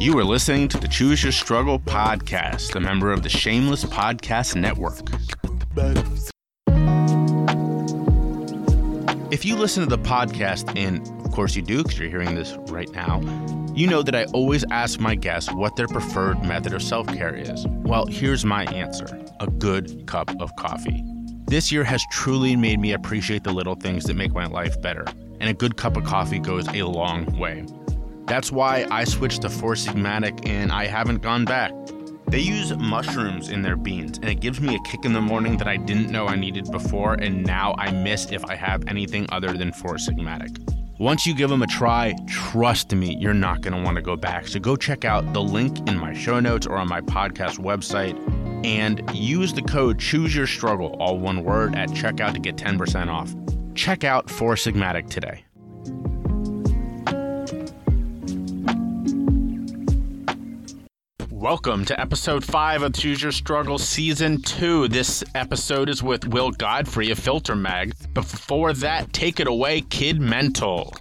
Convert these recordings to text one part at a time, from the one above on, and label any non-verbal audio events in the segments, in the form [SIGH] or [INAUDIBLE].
You are listening to the Choose Your Struggle podcast, a member of the Shameless Podcast Network. If you listen to the podcast, and of course you do because you're hearing this right now, you know that I always ask my guests what their preferred method of self care is. Well, here's my answer a good cup of coffee. This year has truly made me appreciate the little things that make my life better, and a good cup of coffee goes a long way. That's why I switched to Four Sigmatic and I haven't gone back. They use mushrooms in their beans, and it gives me a kick in the morning that I didn't know I needed before, and now I miss if I have anything other than Four Sigmatic. Once you give them a try, trust me, you're not going to want to go back. So go check out the link in my show notes or on my podcast website and use the code Choose Your Struggle, all one word, at checkout to get 10% off. Check out Four Sigmatic today. Welcome to episode 5 of Choose Your Struggle Season 2. This episode is with Will Godfrey of Filter Mag. Before that, take it away, Kid Mental.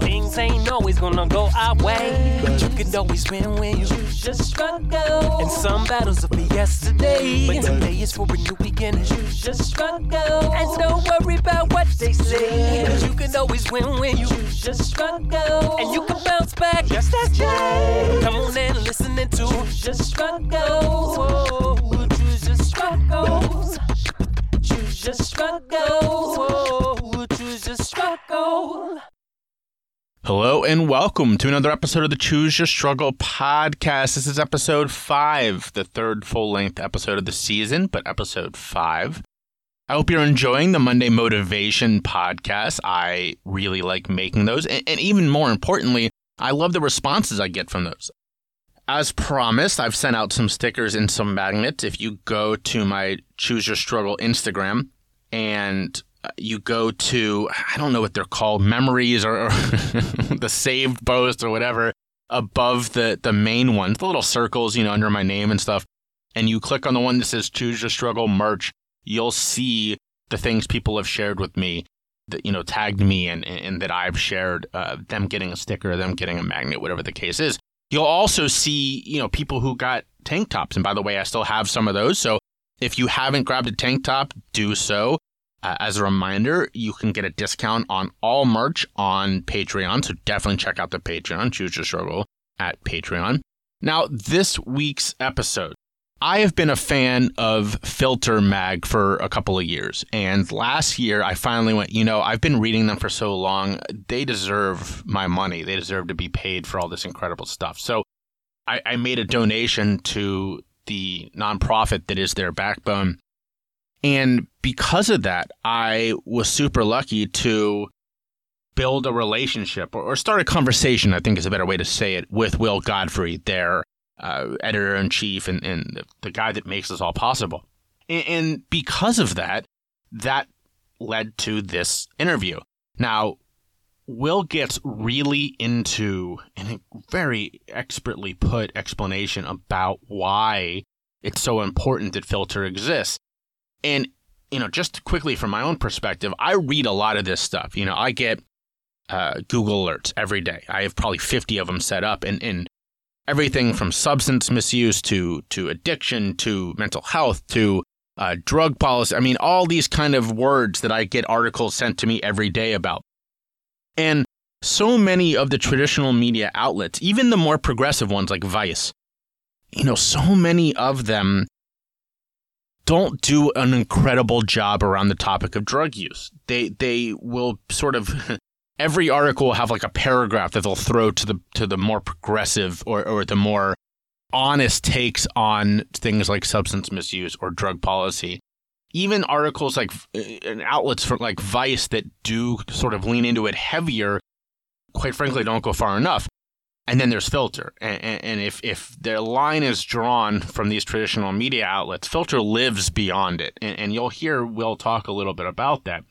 Things ain't always gonna go our way, but you can always win when you just struggle. And some battles will be yesterday, but today is for a new beginning. Choose your struggle, and don't worry about what they say. Cause you can always win when you just struggle, and you can bounce back just as Jay. Come on and listen to your struggle. Struggles. Choose your struggle. Your struggle. Hello and welcome to another episode of the Choose Your Struggle podcast. This is episode five, the third full length episode of the season, but episode five. I hope you're enjoying the Monday Motivation podcast. I really like making those. And, and even more importantly, I love the responses I get from those. As promised, I've sent out some stickers and some magnets. If you go to my Choose Your Struggle Instagram and you go to I don't know what they're called, memories or, [LAUGHS] the saved post or whatever above the the main ones, the little circles, you know, under my name and stuff. And you click on the one that says Choose Your Struggle merch, you'll see the things people have shared with me that you know tagged me and and that I've shared uh, them getting a sticker, them getting a magnet, whatever the case is. You'll also see you know people who got tank tops, and by the way, I still have some of those. So if you haven't grabbed a tank top, do so. Uh, as a reminder, you can get a discount on all merch on Patreon. So definitely check out the Patreon, Choose Your Struggle at Patreon. Now, this week's episode, I have been a fan of Filter Mag for a couple of years. And last year, I finally went, you know, I've been reading them for so long. They deserve my money. They deserve to be paid for all this incredible stuff. So I, I made a donation to the nonprofit that is their backbone. And because of that, I was super lucky to build a relationship or, or start a conversation, I think is a better way to say it, with Will Godfrey, their uh, editor in chief and, and the, guy that makes this all possible. And, and because of that, that led to this interview. Now, Will gets really into a very expertly put explanation about why it's so important that filter exists. And, you know, just quickly from my own perspective, I read a lot of this stuff. You know, I get uh, Google alerts every day. I have probably 50 of them set up and, and everything from substance misuse to, to addiction to mental health to uh, drug policy. I mean, all these kind of words that I get articles sent to me every day about. And so many of the traditional media outlets, even the more progressive ones like Vice, you know, so many of them don't do an incredible job around the topic of drug use. They they will sort of [LAUGHS] every article will have like a paragraph that they'll throw to the to the more progressive or, or the more honest takes on things like substance misuse or drug policy. Even articles like uh, and outlets for like Vice that do sort of lean into it heavier, quite frankly, don't go far enough and then there's filter. And, and, and, if, if the line is drawn from these traditional media outlets filter lives beyond it. And, and you'll hear will talk a little bit about that.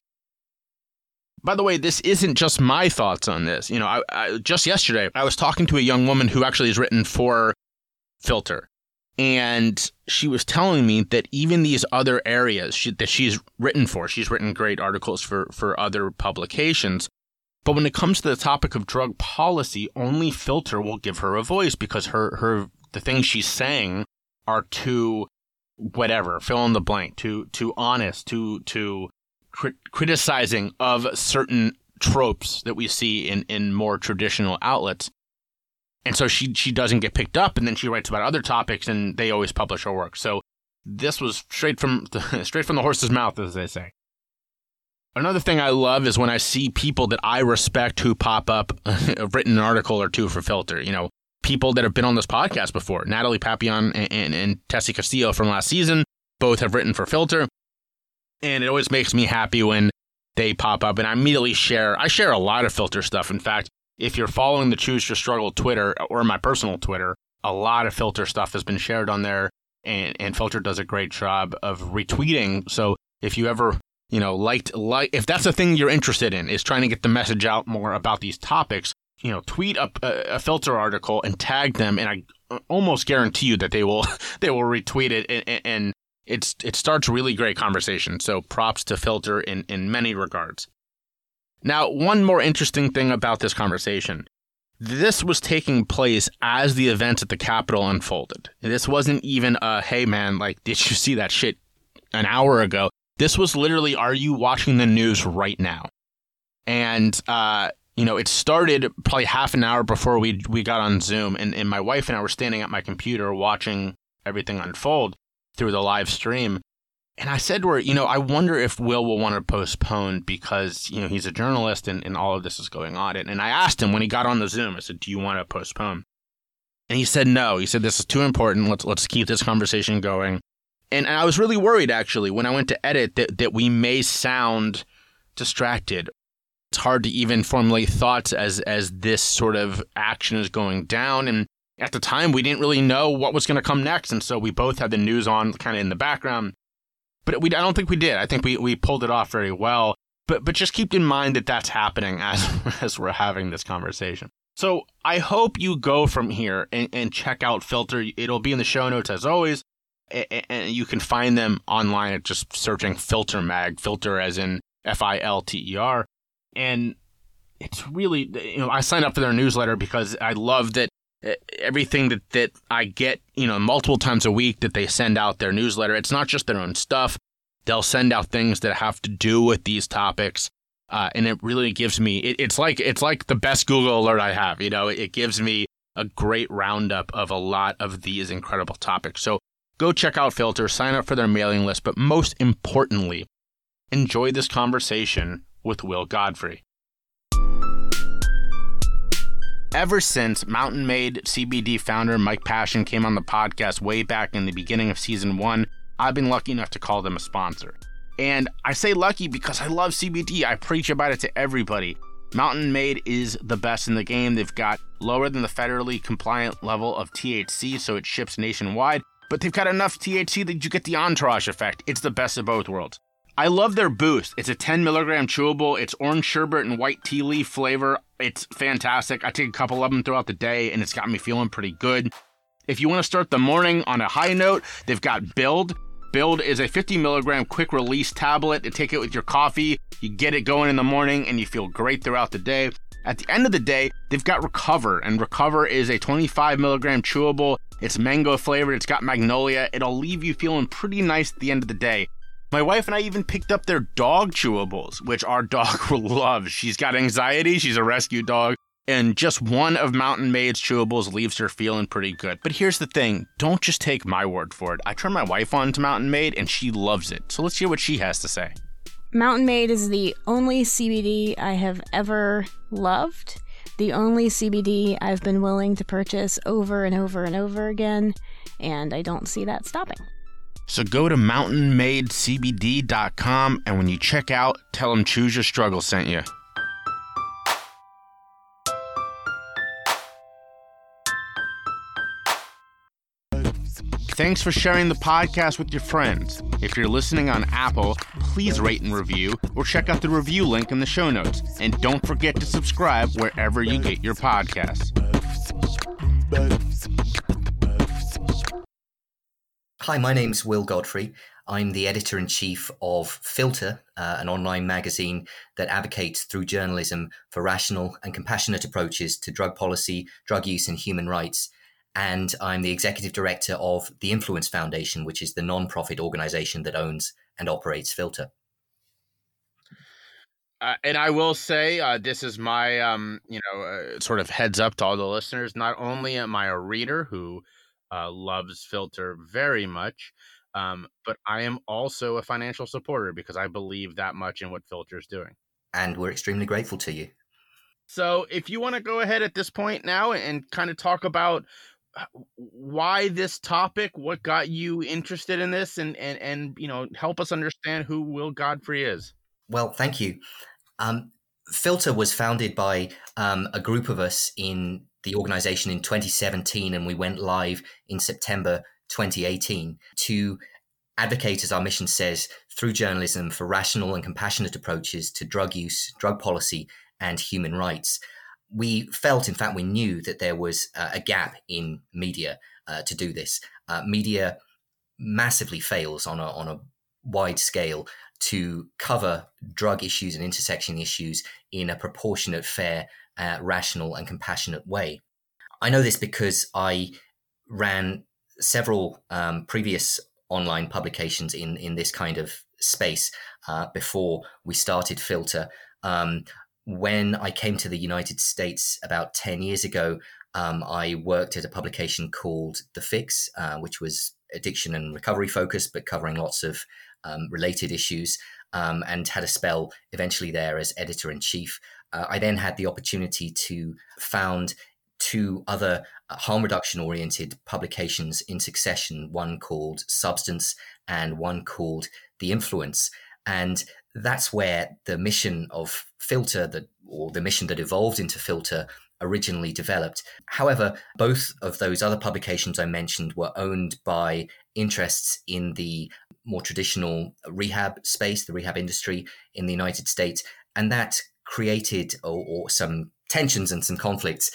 By the way this isn't just my thoughts on this. You know I, I, just yesterday i was talking to a young woman who actually has written for filter. And she was telling me that even these other areas she, that she's written for she's written great articles for, for other publications But when it comes to the topic of drug policy, only Filter will give her a voice because her her the things she's saying are too whatever, fill in the blank, too too honest, too too crit- criticizing of certain tropes that we see in in more traditional outlets. And so she she doesn't get picked up, and then she writes about other topics, and they always publish her work. So this was straight from [LAUGHS] straight from the horse's mouth, as they say. Another thing I love is when I see people that I respect who pop up, [LAUGHS] have written an article or two for Filter. You know, people that have been on this podcast before. Natalie Papillon and, and, and Tessie Castillo from last season both have written for Filter. And it always makes me happy when they pop up and I immediately share. I share a lot of Filter stuff. In fact, if you're following the Choose Your Struggle Twitter or my personal Twitter, a lot of Filter stuff has been shared on there. And, and Filter does a great job of retweeting. So if you ever you know, liked like if that's the thing you're interested in is trying to get the message out more about these topics, you know, tweet a, a, filter article and tag them, and I uh, almost guarantee you that they will [LAUGHS] they will retweet it, and, and it's it starts really great conversation. So props to filter in in many regards. Now, one more interesting thing about this conversation. This was taking place as the events at the Capitol unfolded. This wasn't even a, hey man, like, did you see that shit an hour ago? This was literally, are you watching the news right now? And, uh, you know, it started probably half an hour before we we got on Zoom, and, and my wife and I were standing at my computer watching everything unfold through the live stream. And I said to her, you know, I wonder if Will will want to postpone because, you know, he's a journalist and, and all of this is going on. And, and I asked him when he got on the Zoom, I said, do you want to postpone? And he said no. He said, this is too important. Let's, let's keep this conversation going. And, and I was really worried, actually, when I went to edit that, that we may sound distracted. It's hard to even formulate thoughts as, as this sort of action is going down. And at the time, we didn't really know what was going to come next. And so we both had the news on kind of in the background. But we, I don't think we did. I think we, we pulled it off very well. But, but just keep in mind that that's happening as, [LAUGHS] as we're having this conversation. So I hope you go from here and, and check out Filter. It'll be in the show notes as always and you can find them online at just searching filter mag filter as in f-i-l-t-e-r and it's really you know i signed up for their newsletter because i love that everything that, that i get you know multiple times a week that they send out their newsletter. It's not just their own stuff. They'll send out things that have to do with these topics uh, and it really gives me it, it's like it's like the best google alert i have you know? It gives me a great roundup of a lot of these incredible topics. So Go check out Filter, sign up for their mailing list, but most importantly, enjoy this conversation with Will Godfrey. Ever since Mountain Made CBD founder Mike Passion came on the podcast way back in the beginning of season one, I've been lucky enough to call them a sponsor. And I say lucky because I love CBD. I preach about it to everybody. Mountain Made is the best in the game. They've got lower than the federally compliant level of THC, so it ships nationwide but they've got enough THC that you get the entourage effect. It's the best of both worlds. I love their boost. It's a 10 milligram chewable. It's orange sherbet and white tea leaf flavor. It's fantastic. I take a couple of them throughout the day, and it's got me feeling pretty good. If you want to start the morning on a high note, they've got Build. Build is a 50 milligram quick release tablet. To take it with your coffee, you get it going in the morning, and you feel great throughout the day. At the end of the day, they've got Recover, and Recover is a 25 milligram chewable. It's mango flavored, it's got magnolia. It'll leave you feeling pretty nice at the end of the day. My wife and I even picked up their dog chewables, which our [LAUGHS] dog will love. She's got anxiety, she's a rescue dog, and just one of Mountain Made's chewables leaves her feeling pretty good. But here's the thing don't just take my word for it. I turned my wife on to Mountain Made, and she loves it. So let's hear what she has to say. Mountain Made is the only CBD I have ever loved, the only CBD I've been willing to purchase over and over and over again, and I don't see that stopping. So go to mountainmadecbd.com and when you check out, tell them Choose Your Struggle sent you. Thanks for sharing the podcast with your friends. If you're listening on Apple, please rate and review or check out the review link in the show notes. And don't forget to subscribe wherever you get your podcasts. Hi, my name's Will Godfrey. I'm the editor in chief of Filter, uh, an online magazine that advocates through journalism for rational and compassionate approaches to drug policy, drug use, and human rights. And I'm the executive director of the Influence Foundation, which is the non-profit organization that owns and operates Filter. Uh, and I will say, uh, this is my, um, you know, uh, sort of heads up to all the listeners. Not only am I a reader who uh, loves Filter very much, um, but I am also a financial supporter because I believe that much in what Filter is doing. And we're extremely grateful to you. So, if you want to go ahead at this point now and kind of talk about why this topic, what got you interested in this, and and and you know, help us understand who Will Godfrey is. Well, thank you. Um, Filter was founded by um, a group of us in the organization in 2017, and we went live in September 2018 to advocate, as our mission says, through journalism for rational and compassionate approaches to drug use, drug policy, and human rights. We felt, in fact, we knew that there was uh, a gap in media uh, to do this. Uh, media massively fails on a, on a wide scale to cover drug issues and intersection issues in a proportionate, fair, uh, rational, and compassionate way. I know this because I ran several um, previous online publications in in this kind of space uh, before we started Filter. Um, when I came to the United States about ten years ago, um, I worked at a publication called The Fix, uh, which was addiction and recovery focused, but covering lots of um, related issues, um, and had a spell eventually there as editor in chief. Uh, I then had the opportunity to found two other uh, harm reduction oriented publications in succession one called Substance and one called The Influence. And that's where the mission of Filter, that, or the mission that evolved into Filter, originally developed. However, both of those other publications I mentioned were owned by interests in the more traditional rehab space, the rehab industry in the United States. And that created or, or some tensions and some conflicts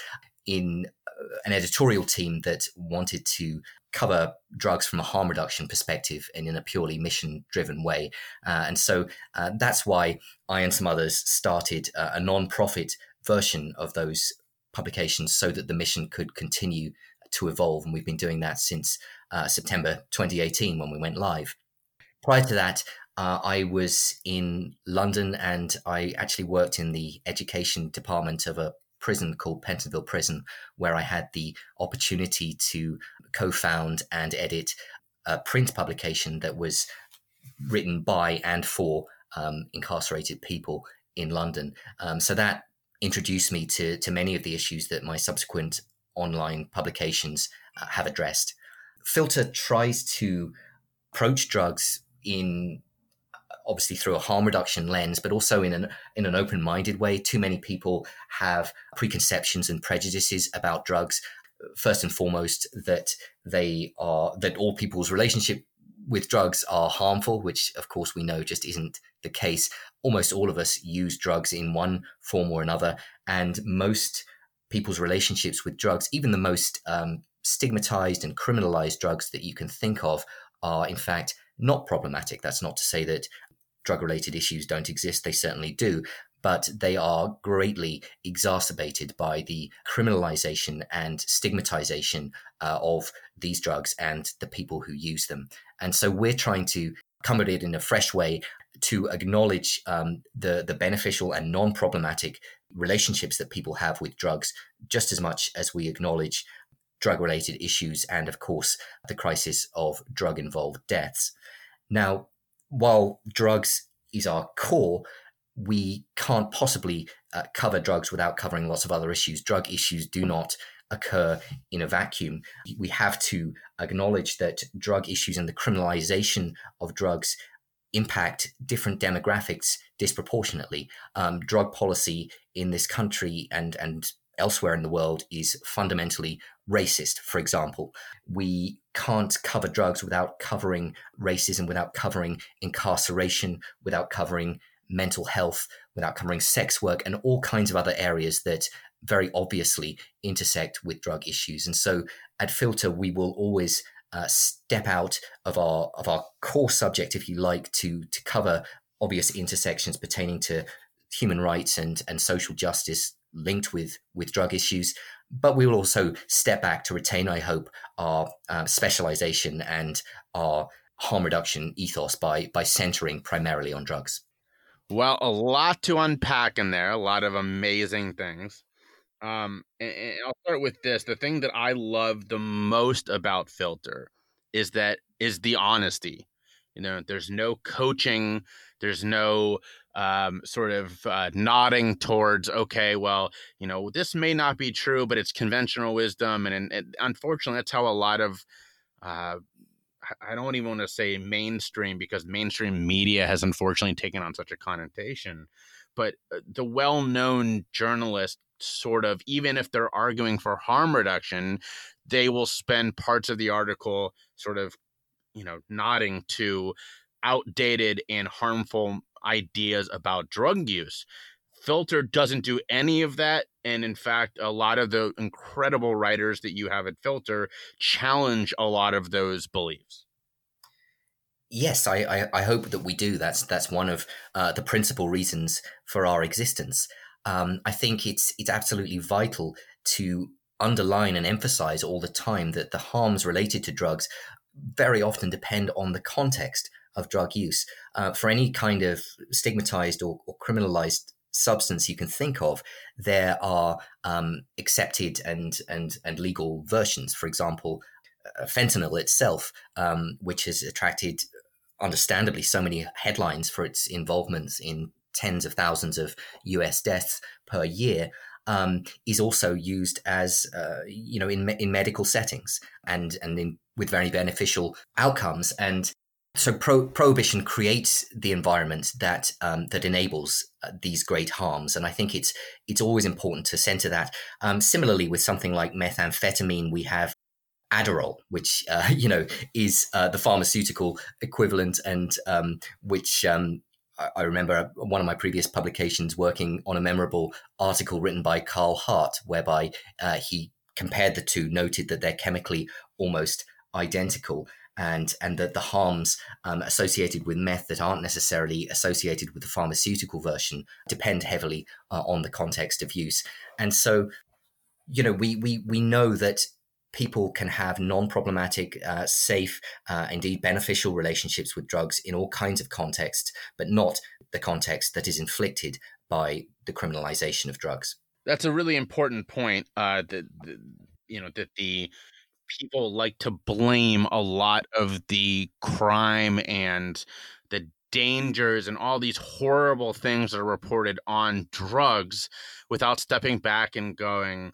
in uh, an editorial team that wanted to cover drugs from a harm reduction perspective and in a purely mission driven way. Uh, and so uh, that's why I and some others started uh, a non profit version of those publications so that the mission could continue to evolve. And we've been doing that since uh, September 2018 when we went live. Prior to that, uh, I was in London and I actually worked in the education department of a prison called Pentonville Prison, where I had the opportunity to co found and edit a print publication that was written by and for um, incarcerated people in London. Um, so that introduced me to, to many of the issues that my subsequent online publications uh, have addressed. Filter tries to approach drugs in obviously through a harm reduction lens, but also in an in an open minded way. Too many people have preconceptions and prejudices about drugs. First and foremost, that they are that all people's relationship with drugs are harmful, which of course we know just isn't the case. Almost all of us use drugs in one form or another, and most people's relationships with drugs, even the most um, stigmatized and criminalized drugs that you can think of, are in fact not problematic. That's not to say that drug related issues don't exist, they certainly do. But they are greatly exacerbated by the criminalization and stigmatization uh, of these drugs and the people who use them. And so we're trying to come at it in a fresh way to acknowledge um, the the beneficial and non problematic relationships that people have with drugs, just as much as we acknowledge drug related issues and, of course, the crisis of drug involved deaths. Now, while drugs is our core, we can't possibly uh, cover drugs without covering lots of other issues. Drug issues do not occur in a vacuum. We have to acknowledge that drug issues and the criminalization of drugs impact different demographics disproportionately. Um, drug policy in this country and and elsewhere in the world is fundamentally racist, for example. We can't cover drugs without covering racism, without covering incarceration, without covering mental health, without covering sex work, and all kinds of other areas that very obviously intersect with drug issues. And so at Filter, we will always uh, step out of our of our core subject, if you like, to to cover obvious intersections pertaining to human rights and and social justice linked with with drug issues. But we will also step back to retain, I hope, our uh, specialization and our harm reduction ethos by by centering primarily on drugs. Well, a lot to unpack in there, a lot of amazing things. Um, and, and I'll start with this. The thing that I love the most about Filter is that is the honesty. You know, there's no coaching, there's no um, sort of uh, nodding towards, okay, well, you know, this may not be true, but it's conventional wisdom, and, and, and unfortunately, that's how a lot of uh, I don't even want to say mainstream because mainstream media has unfortunately taken on such a connotation. But uh, the well known journalist, sort of, even if they're arguing for harm reduction, they will spend parts of the article sort of, you know, nodding to outdated and harmful ideas about drug use. Filter doesn't do any of that. And in fact, a lot of the incredible writers that you have at Filter challenge a lot of those beliefs. Yes, I, I, I hope that we do. That's that's one of uh, the principal reasons for our existence. Um, I think it's it's absolutely vital to underline and emphasize all the time that the harms related to drugs very often depend on the context of drug use. Uh, for any kind of stigmatized or, or criminalized substance you can think of, there are um, accepted and and and legal versions. For example, uh, fentanyl itself, um, which has attracted, understandably, so many headlines for its involvement in tens of thousands of U.S. deaths per year. Um, is also used as uh, you know in in medical settings and and in, with very beneficial outcomes. And so pro- prohibition creates the environment that um, that enables uh, these great harms, and I think it's it's always important to center that. Um, similarly, with something like methamphetamine, we have Adderall, which uh, [LAUGHS] you know is uh, the pharmaceutical equivalent, and um, which um, I remember one of my previous publications working on a memorable article written by Carl Hart, whereby uh, he compared the two, noted that they're chemically almost identical and and that the harms um, associated with meth that aren't necessarily associated with the pharmaceutical version depend heavily uh, on the context of use. And so, you know, we we we know that people can have non-problematic, uh, safe, uh, indeed beneficial relationships with drugs in all kinds of contexts, but not the context that is inflicted by the criminalization of drugs. That's a really important point. Uh, that you know that the people like to blame a lot of the crime and the dangers and all these horrible things that are reported on drugs without stepping back and going,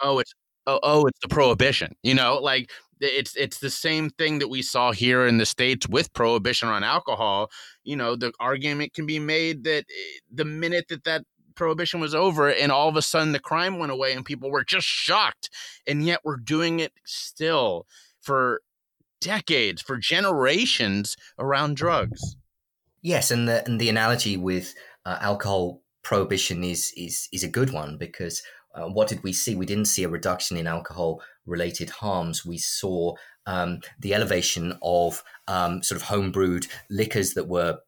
"Oh, it's oh, oh it's the prohibition." You know, like it's it's the same thing that we saw here in the states with prohibition on alcohol. You know, the argument can be made that eh, the minute that that prohibition was over and all of a sudden the crime went away and people were just shocked and yet we're doing it still for decades for generations around drugs yes and the and the analogy with uh, alcohol prohibition is is is a good one because uh, what did we see? We didn't see a reduction in alcohol related harms. We saw um, the elevation of um, sort of homebrewed liquors that were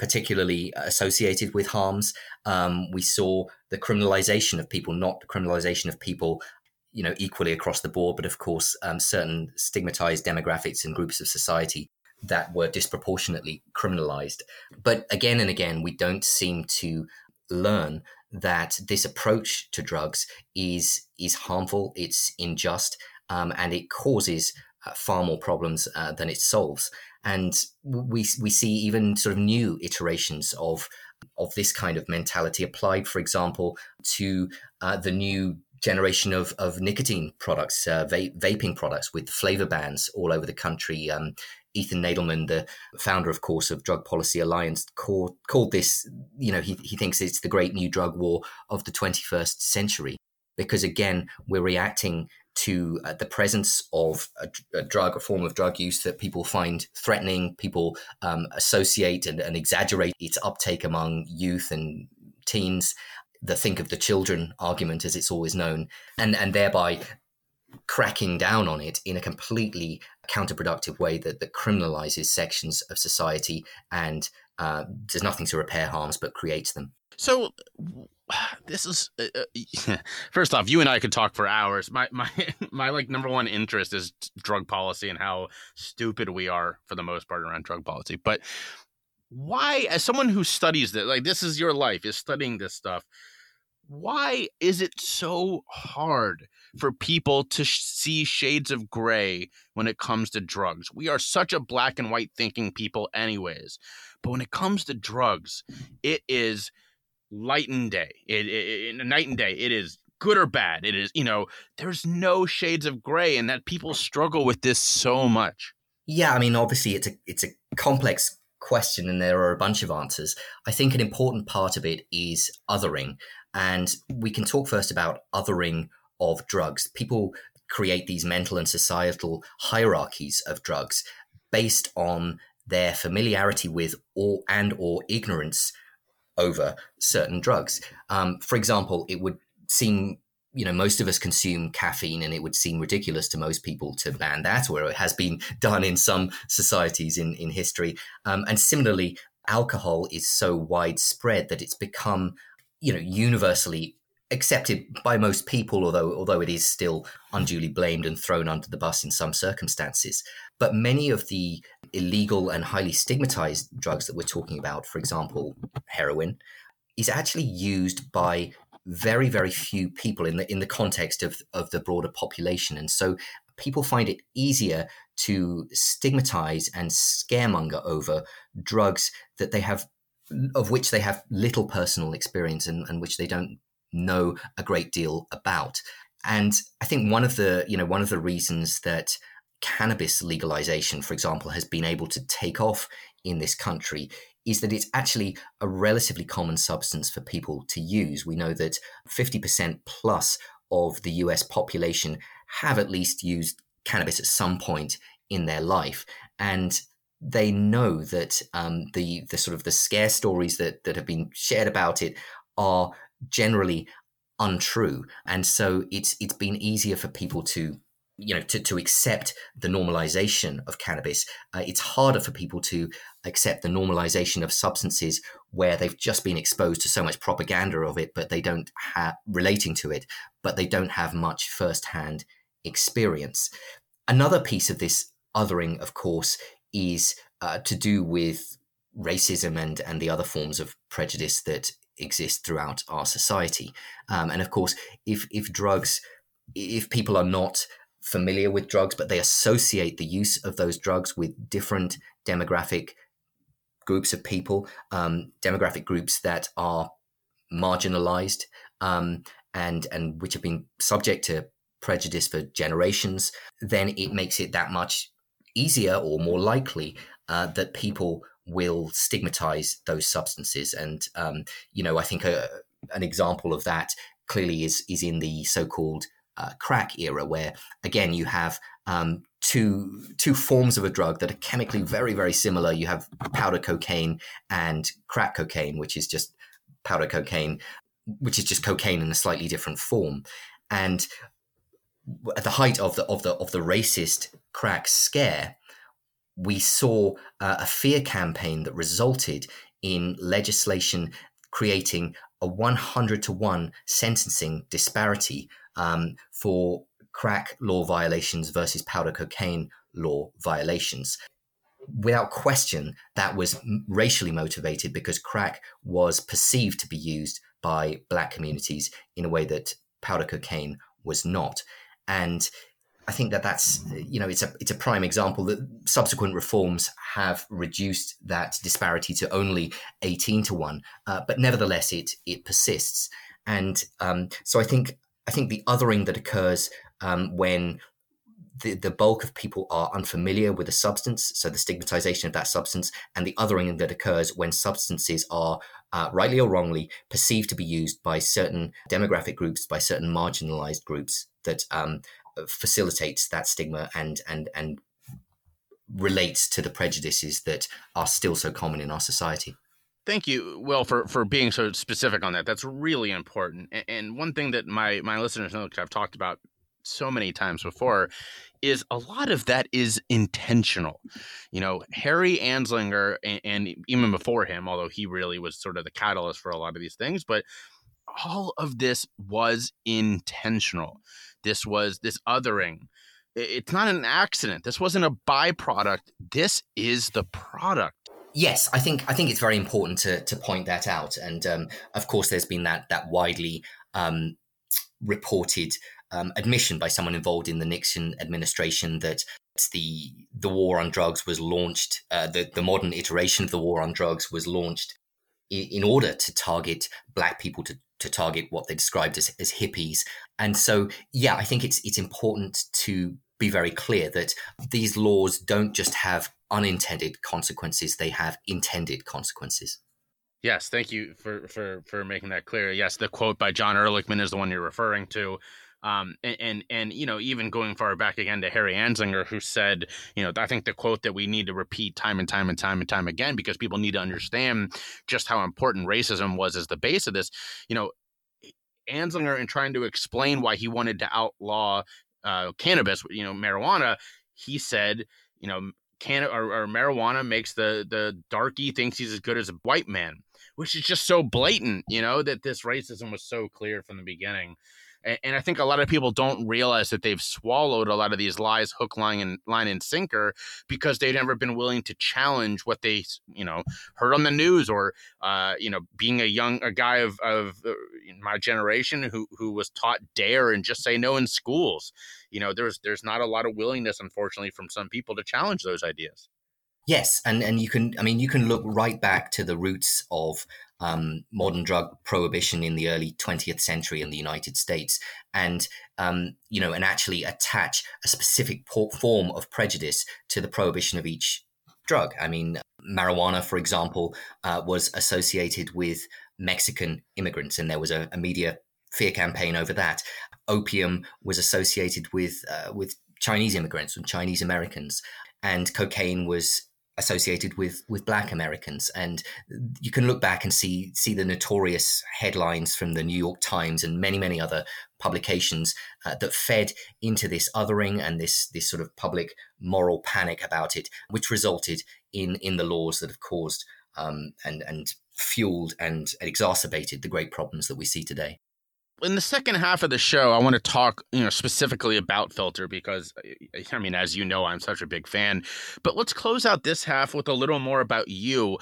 particularly associated with harms. Um, we saw the criminalization of people, not the criminalization of people, you know, equally across the board, but of course, um, certain stigmatized demographics and groups of society that were disproportionately criminalized. But again and again, we don't seem to learn that this approach to drugs is is harmful, it's unjust, um, and it causes uh, far more problems uh, than it solves. And we we see even sort of new iterations of of this kind of mentality applied, for example, to uh, the new generation of, of nicotine products, uh, va- vaping products with flavor bans all over the country. Um, Ethan Nadelmann, the founder, of course, of Drug Policy Alliance, called, called this, you know, he, he thinks it's the great new drug war of the 21st century. Because again, we're reacting to uh, the presence of a, a, drug, a form of drug use that people find threatening, people um, associate and, and, exaggerate its uptake among youth and teens. The think of the children argument, as it's always known, and and thereby cracking down on it in a completely counterproductive way that, that criminalizes sections of society and uh, does nothing to repair harms but creates them. So [SIGHS] this is uh, uh [LAUGHS] first off, you and I could talk for hours. My my [LAUGHS] my like number one interest is drug policy and how stupid we are for the most part around drug policy. But why, as someone who studies this, like this is your life, is studying this stuff. Why is it so hard for people to sh- see shades of gray when it comes to drugs? We are such a black and white thinking people, anyways. But when it comes to drugs, it is light and day. It, it, it night and day. It is good or bad. It is, you know, there's no shades of gray, and that people struggle with this so much. Yeah, I mean, obviously, it's a it's a complex question, and there are a bunch of answers. I think an important part of it is othering, and we can talk first about othering of drugs. People create these mental and societal hierarchies of drugs based on their familiarity with or and or ignorance over certain drugs. Um, for example, it would seem you know most of us consume caffeine and it would seem ridiculous to most people to ban that or it has been [LAUGHS] done in some societies in, in history um, and similarly alcohol is so widespread that it's become you know universally accepted by most people although although it is still unduly blamed and thrown under the bus in some circumstances but many of the illegal and highly stigmatized drugs that we're talking about, for example, heroin, is actually used by very, very few people in the in the context of, of the broader population. And so people find it easier to stigmatize and scaremonger over drugs that they have of which they have little personal experience and, and which they don't know a great deal about. And I think one of the, you know, one of the reasons that cannabis legalization, for example, has been able to take off in this country is that it's actually a relatively common substance for people to use. We know that 50% plus of the US population have at least used cannabis at some point in their life. And they know that um, the the sort of the scare stories that that have been shared about it are generally untrue, and so it's it's been easier for people to you know to, to accept the normalization of cannabis. Uh, it's harder for people to accept the normalization of substances where they've just been exposed to so much propaganda of it but they don't have relating to it but they don't have much firsthand experience. Another piece of this othering of course is uh, to do with racism and and the other forms of prejudice that exist throughout our society. Um, and of course if if drugs if people are not familiar with drugs, but they associate the use of those drugs with different demographic groups of people, um, demographic groups that are marginalized um, and and which have been subject to prejudice for generations, then it makes it that much easier or more likely uh, that people will stigmatize those substances. And um, you know, I think a, an example of that clearly is is in the so-called uh, crack era, where again you have um, two two forms of a drug that are chemically very very similar. You have powder cocaine and crack cocaine, which is just powder cocaine, which is just cocaine in a slightly different form. And at the height of the of the of the racist crack scare, we saw uh, a fear campaign that resulted in legislation creating a 100 to 1 sentencing disparity um, for crack law violations versus powder cocaine law violations. Without question, that was racially motivated because crack was perceived to be used by black communities in a way that powder cocaine was not. And I think that that's you know it's a it's a prime example that subsequent reforms have reduced that disparity to only eighteen to one, uh, but nevertheless it it persists. And um, so I think I think the othering that occurs um, when the, the bulk of people are unfamiliar with a substance, so the stigmatization of that substance, and the othering that occurs when substances are, uh, rightly or wrongly, perceived to be used by certain demographic groups, by certain marginalized groups, that um, facilitates that stigma and and and relates to the prejudices that are still so common in our society. Thank you, Will, for, for being so specific on that. That's really important. And, one thing that my, my listeners know, because I've talked about so many times before is a lot of that is intentional. You know, Harry Anslinger, and, and, even before him, although he really was sort of the catalyst for a lot of these things, but all of this was intentional. This was this othering. It's not an accident. This wasn't a byproduct. This is the product. Yes, I think I think it's very important to to point that out. And um, of course, there's been that that widely um, reported um, admission by someone involved in the Nixon administration that the the war on drugs was launched. Uh, the the modern iteration of the war on drugs was launched in, in order to target black people to to target what they described as, as hippies. And so, yeah, I think it's it's important to be very clear that these laws don't just have unintended consequences; they have intended consequences. Yes, thank you for for for making that clear. Yes, the quote by John Ehrlichman is the one you're referring to. Um, and, and, and you know even going far back again to Harry Anslinger, who said, you know, I think the quote that we need to repeat time and time and time and time again because people need to understand just how important racism was as the base of this. You know, Anslinger in trying to explain why he wanted to outlaw uh, cannabis, you know, marijuana, he said, you know, can or, or marijuana makes the the darky thinks he's as good as a white man, which is just so blatant, you know, that this racism was so clear from the beginning. And, I think a lot of people don't realize that they've swallowed a lot of these lies, hook, line, and line and sinker, because they've never been willing to challenge what they, you know, heard on the news, or, uh, you know, being a young a guy of of uh, my generation who who was taught dare and just say no in schools. You know, there's there's not a lot of willingness, unfortunately, from some people to challenge those ideas. Yes, and and you can, I mean, you can look right back to the roots of um, modern drug prohibition in the early 20th century in the United States, and um, you know, and actually attach a specific form of prejudice to the prohibition of each drug. I mean, marijuana, for example, uh, was associated with Mexican immigrants, and there was a, a, media fear campaign over that. Opium was associated with uh, with Chinese immigrants and Chinese Americans, and cocaine was associated with with black Americans. And you can look back and see see the notorious headlines from the New York Times and many many other publications uh, that fed into this othering and this this sort of public moral panic about it which resulted in in the laws that have caused um, and and fueled and exacerbated the great problems that we see today in the second half of the show, I want to talk, you know, specifically about Filter because, I mean, as you know, I'm such a big fan. But let's close out this half with a little more about you.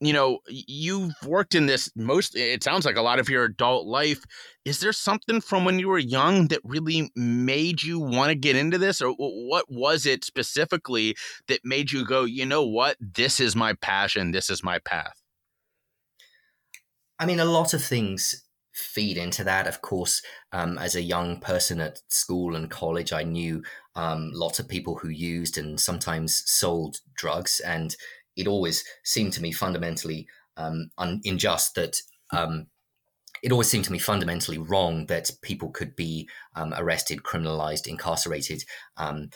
You know, you've worked in this most, it sounds like a lot of your adult life. Is there something from when you were young that really made you want to get into this? Or what was it specifically that made you go, you know what, this is my passion, this is my path? I mean, a lot of things feed into that. Of course, um, as a young person at school and college, I knew um, lots of people who used and sometimes sold drugs, and it always seemed to me fundamentally um, un- unjust that. Um, it always seemed to me fundamentally wrong that people could be um, arrested, criminalized, incarcerated um,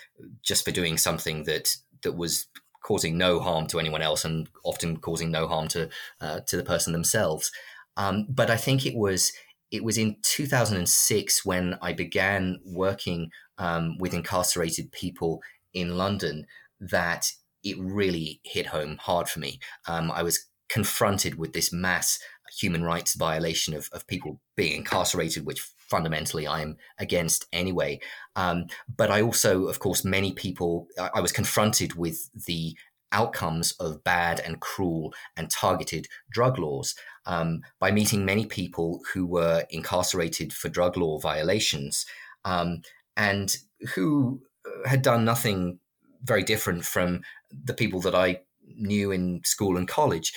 just for doing something that that was causing no harm to anyone else and often causing no harm to uh, to the person themselves. Um, but I think it was it was in 2006 when I began working um, with incarcerated people in London that it really hit home hard for me. Um, I was confronted with this mass human rights violation of, of people being incarcerated, which fundamentally I'm against anyway. Um, but I also, of course, many people, I, I was confronted with the outcomes of bad and cruel and targeted drug laws um, by meeting many people who were incarcerated for drug law violations um, and who uh, had done nothing very different from the people that I knew in school and college.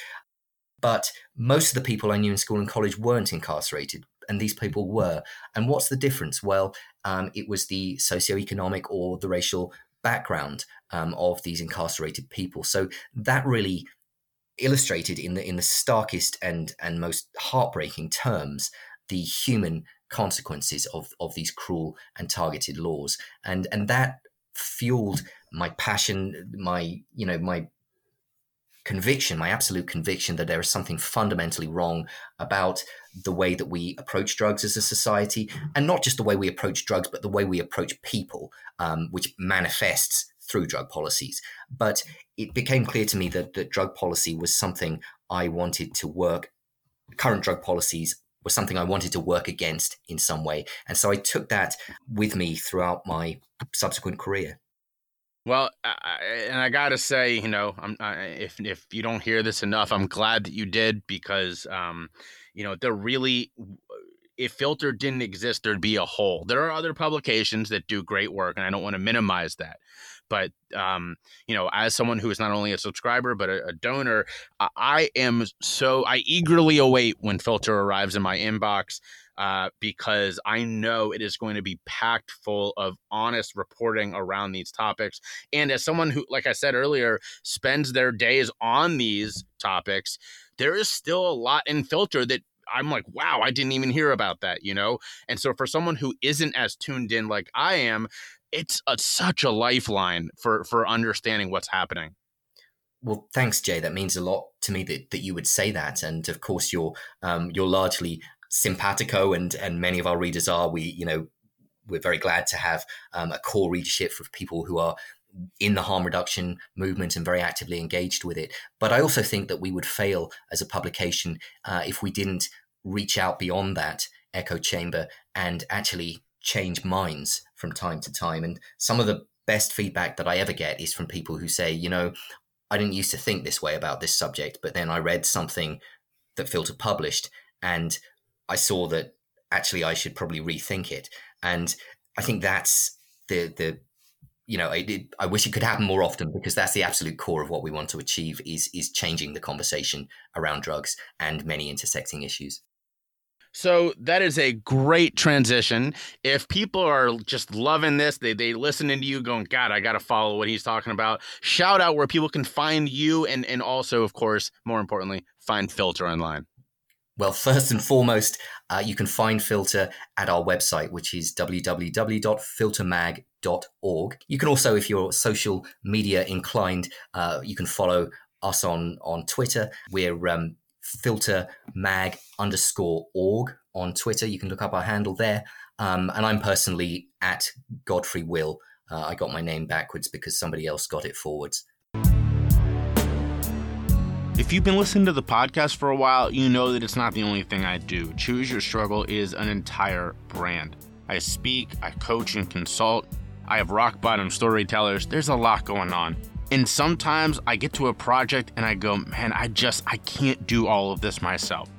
But most of the people I knew in school and college weren't incarcerated, and these people were. And what's the difference? Well, um, it was the socioeconomic or the racial background um, of these incarcerated people. So that really illustrated in the in the starkest and and most heartbreaking terms the human consequences of of these cruel and targeted laws and and that fueled my passion my you know my conviction, my absolute conviction that there is something fundamentally wrong about the way that we approach drugs as a society, and not just the way we approach drugs, but the way we approach people, um, which manifests through drug policies. But it became clear to me that, that drug policy was something I wanted to work, current drug policies was something I wanted to work against in some way. And so I took that with me throughout my subsequent career. Well, I, and I gotta say, you know, I, if if you don't hear this enough, I'm glad that you did because, um, you know, they're really. If filter didn't exist, there'd be a hole. There are other publications that do great work, and I don't want to minimize that. But um, you know, as someone who is not only a subscriber but a, a donor, I am so I eagerly await when filter arrives in my inbox uh, because I know it is going to be packed full of honest reporting around these topics. And as someone who, like I said earlier, spends their days on these topics, there is still a lot in filter that I'm like, wow, I didn't even hear about that, you know? And so for someone who isn't as tuned in like I am, it's a, such a lifeline for for understanding what's happening. Well, thanks, Jay. That means a lot to me that, that you would say that, and of course, you're um, you're largely simpatico, and and many of our readers are. We, you know, we're very glad to have um, a core readership for people who are in the harm reduction movement and very actively engaged with it. But I also think that we would fail as a publication uh, if we didn't reach out beyond that echo chamber and actually change minds from time to time. And some of the best feedback that I ever get is from people who say, you know, I didn't used to think this way about this subject, but then I read something that Filter published and I saw that actually I should probably rethink it. And I think that's the the you know I, I wish it could happen more often because that's the absolute core of what we want to achieve is is changing the conversation around drugs and many intersecting issues. So that is a great transition. If people are just loving this, they they listening to you going, God, I gotta follow what he's talking about. Shout out where people can find you and and also, of course, more importantly, find Filter online. Well, first and foremost, uh, you can find Filter at our website, which is www.filtermag.org. You can also, if you're social media inclined, uh, you can follow us on on Twitter. We're um, filtermag underscore org on Twitter. You can look up our handle there. Um, and I'm personally at Godfrey Will. Uh, I got my name backwards because somebody else got it forwards. If you've been listening to the podcast for a while, you know that it's not the only thing I do. Choose Your Struggle is an entire brand. I speak, I coach and consult. I have rock bottom storytellers. There's a lot going on. And sometimes I get to a project and I go, man, I just, I can't do all of this myself.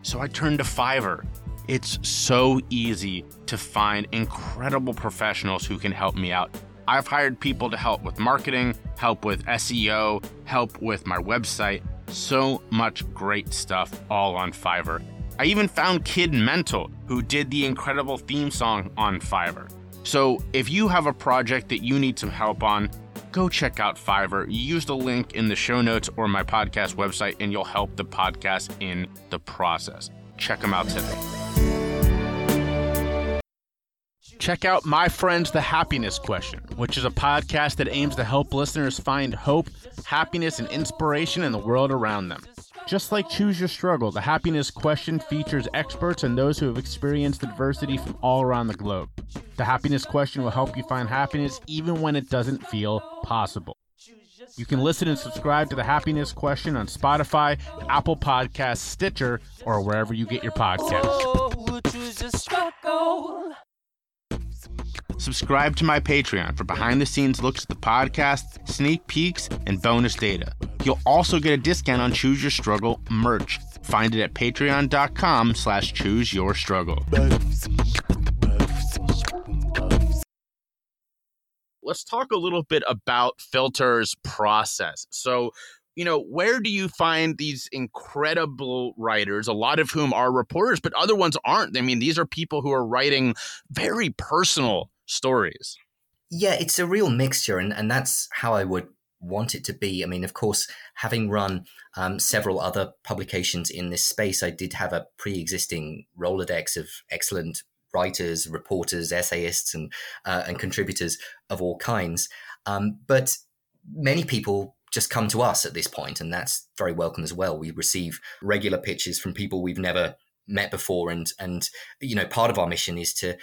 So I turn to Fiverr. It's so easy to find incredible professionals who can help me out. I've hired people to help with marketing, help with SEO, help with my website. So much great stuff all on Fiverr. I even found Kid Mental, who did the incredible theme song on Fiverr. So if you have a project that you need some help on, go check out Fiverr. Use the link in the show notes or my podcast website, and you'll help the podcast in the process. Check them out today. Check out My Friends The Happiness Question, which is a podcast that aims to help listeners find hope, happiness, and inspiration in the world around them. Just like Choose Your Struggle, the happiness question features experts and those who have experienced adversity from all around the globe. The happiness question will help you find happiness even when it doesn't feel possible. You can listen and subscribe to the happiness question on Spotify, Apple Podcasts, Stitcher, or wherever you get your podcasts. Subscribe to my Patreon for behind the scenes looks at the podcast, sneak peeks, and bonus data. You'll also get a discount on Choose Your Struggle merch. Find it at patreon.com slash choose your struggle. Let's talk a little bit about Filter's process. So, you know, where do you find these incredible writers, a lot of whom are reporters, but other ones aren't? I mean, these are people who are writing very personal stories. Yeah, it's a real mixture, and, and that's how I would want it to be. I mean, of course, having run um, several other publications in this space, I did have a pre existing Rolodex of excellent writers, reporters, essayists, and, uh, and contributors of all kinds. Um, but many people just come to us at this point, and that's very welcome as well. We receive regular pitches from people we've never met before, and and you know part of our mission is to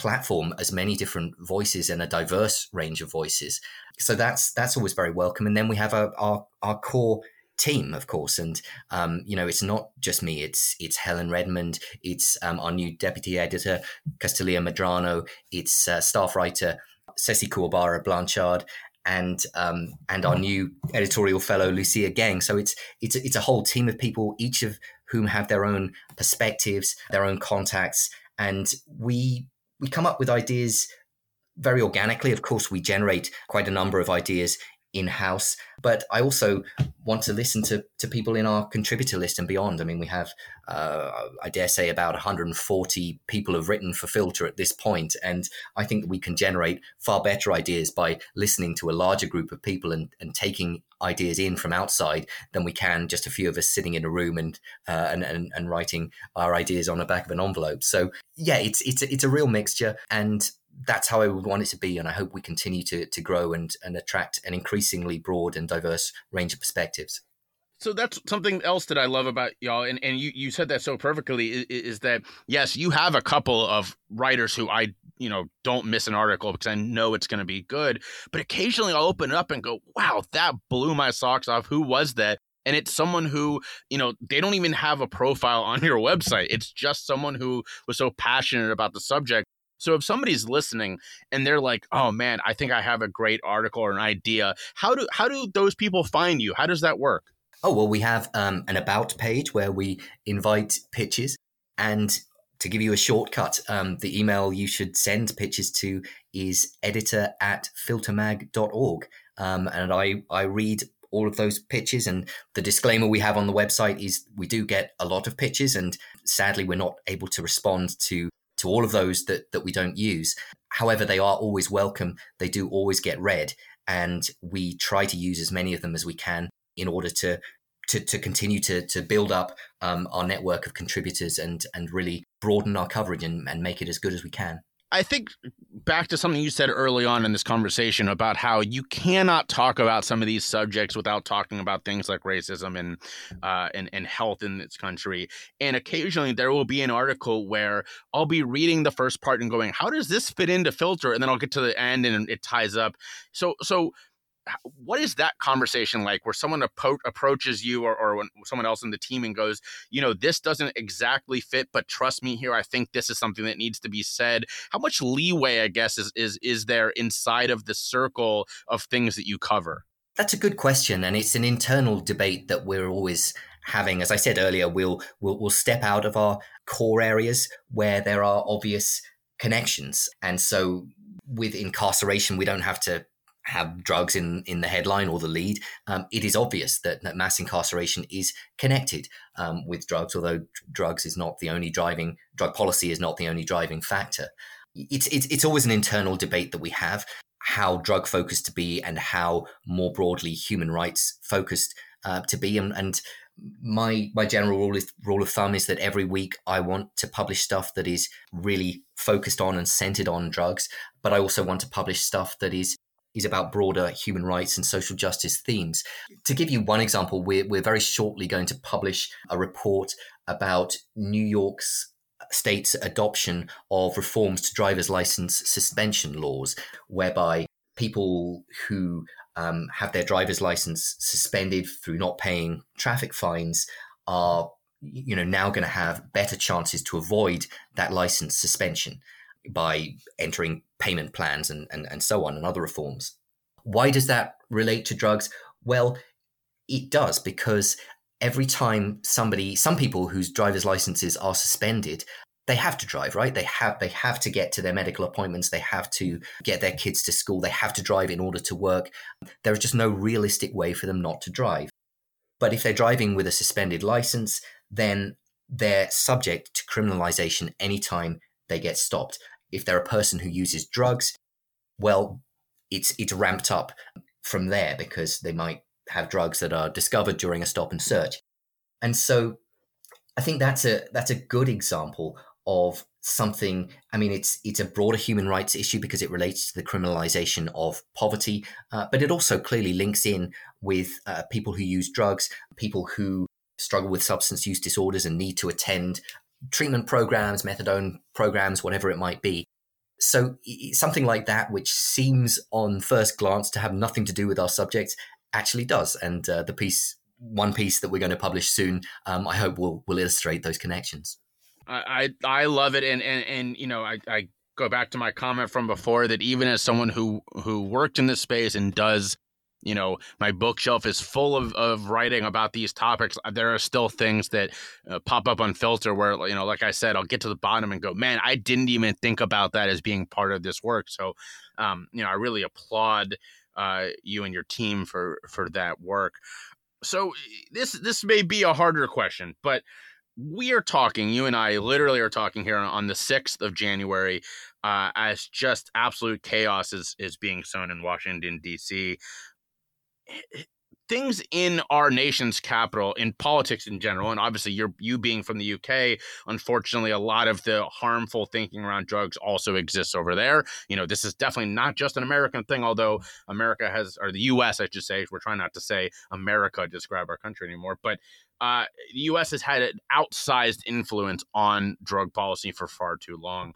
platform as many different voices and a diverse range of voices. So that's that's always very welcome. And then we have our our, our core team, of course, and um, you know it's not just me. It's it's Helen Redmond. It's um, our new deputy editor Kastalia Medrano. It's uh, staff writer Sessi Kuwabara Blanchard. And um, and our new editorial fellow Lucia Gang. So it's it's it's a whole team of people, each of whom have their own perspectives, their own contacts, and we we come up with ideas very organically. Of course, we generate quite a number of ideas in house. But I also want to listen to, to people in our contributor list and beyond. I mean, we have, uh, I dare say, about 140 people have written for Filter at this point, and I think we can generate far better ideas by listening to a larger group of people and, and taking ideas in from outside than we can just a few of us sitting in a room and uh, and, and, and writing our ideas on the back of an envelope. So yeah, it's it's it's a real mixture, and that's how I would want it to be, and I hope we continue to to grow and and attract an increasingly broad and diverse range of perspectives. So that's something else that I love about y'all, and, and you, you said that so perfectly is, is, that yes, you have a couple of writers who I you know don't miss an article because I know it's going to be good, but occasionally I'll open it up and go, wow, that blew my socks off. Who was that? And it's someone who, you know, they don't even have a profile on your website. It's just someone who was so passionate about the subject so if somebody's listening and they're like, "Oh man, I think I have a great article or an idea," how do how do those people find you? How does that work? Oh well, we have um, an about page where we invite pitches, and to give you a shortcut, um, the email you should send pitches to is editor at filtermag.org. Um, and I, I read all of those pitches. And the disclaimer we have on the website is we do get a lot of pitches, and sadly, we're not able to respond to to all of those that, that we don't use. However, they are always welcome. They do always get read. And we try to use as many of them as we can in order to to, to continue to, to build up um, our network of contributors and, and really broaden our coverage and, and make it as good as we can. I think back to something you said early on in this conversation about how you cannot talk about some of these subjects without talking about things like racism and uh, and, and health in this country. And occasionally there will be an article where I'll be reading the first part and going, "How does this fit into filter?" And then I'll get to the end and it ties up. So so what is that conversation like where someone appro- approaches you or, or someone else in the team and goes you know this doesn't exactly fit but trust me here i think this is something that needs to be said. How much leeway i guess is is is there inside of the circle of things that you cover? That's a good question and it's an internal debate that we're always having. As i said earlier we'll we'll, we'll step out of our core areas where there are obvious connections and so with incarceration we don't have to have drugs in, in the headline or the lead, um, it is obvious that, that mass incarceration is connected um, with drugs, although drugs is not the only driving, drug policy is not the only driving factor. It's, it's, it's always an internal debate that we have how drug focused to be and how more broadly human rights focused uh, to be. And, and my my general rule is rule of thumb is that every week I want to publish stuff that is really focused on and centered on drugs, but I also want to publish stuff that is is about broader human rights and social justice themes. To give you one example, we're, we're very shortly going to publish a report about New York's state's adoption of reforms to driver's license suspension laws, whereby people who um, have their driver's license suspended through not paying traffic fines are you know now going to have better chances to avoid that license suspension by entering payment plans and, and, and so on and other reforms. Why does that relate to drugs? Well, it does because every time somebody, some people whose driver's licenses are suspended, they have to drive, right? They have they have to get to their medical appointments. They have to get their kids to school. They have to drive in order to work. There is just no realistic way for them not to drive. But if they're driving with a suspended license, then they're subject to criminalization anytime they get stopped. If they're a person who uses drugs, well, it's it's ramped up from there because they might have drugs that are discovered during a stop and search. And so I think that's a that's a good example of something i mean it's it's a broader human rights issue because it relates to the criminalization of poverty uh, but it also clearly links in with uh, people who use drugs people who struggle with substance use disorders and need to attend treatment programs methadone programs whatever it might be. So something like that which seems on first glance to have nothing to do with our subject actually does. And uh, the piece one piece that we're going to publish soon um, i hope will will illustrate those connections. I I love it, and and and you know I I go back to my comment from before that even as someone who who worked in this space and does you know my bookshelf is full of, of writing about these topics. There are still things that uh, pop up on filter where you know like i said i'll get to the bottom and go man i didn't even think about that as being part of this work. So um, you know i really applaud uh, you and your team for for that work. So this this may be a harder question but we are talking, you and I literally are talking here on the 6th of January uh, as just absolute chaos is, is being sown in Washington, D.C. Things in our nation's capital, in politics in general, and obviously you're you being from the UK, unfortunately, a lot of the harmful thinking around drugs also exists over there. You know, this is definitely not just an American thing, although America has, or the U.S., I should say, we're trying not to say America describe our country anymore, but uh, the U.S. has had an outsized influence on drug policy for far too long.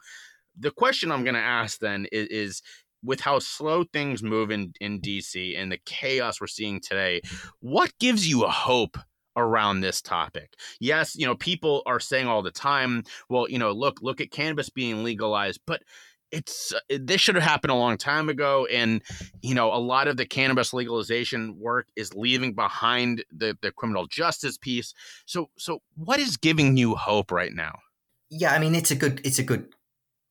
The question I'm going to ask then is, is, with how slow things move in, in DC and the chaos we're seeing today, what gives you a hope around this topic. Yes, you know, people are saying all the time, well, you know, look, look at cannabis being legalized, but it's uh, this should have happened a long time ago and you know a lot of the cannabis legalization work is leaving behind the the criminal justice piece. So so what is giving you hope right now? Yeah i mean it's a good it's a good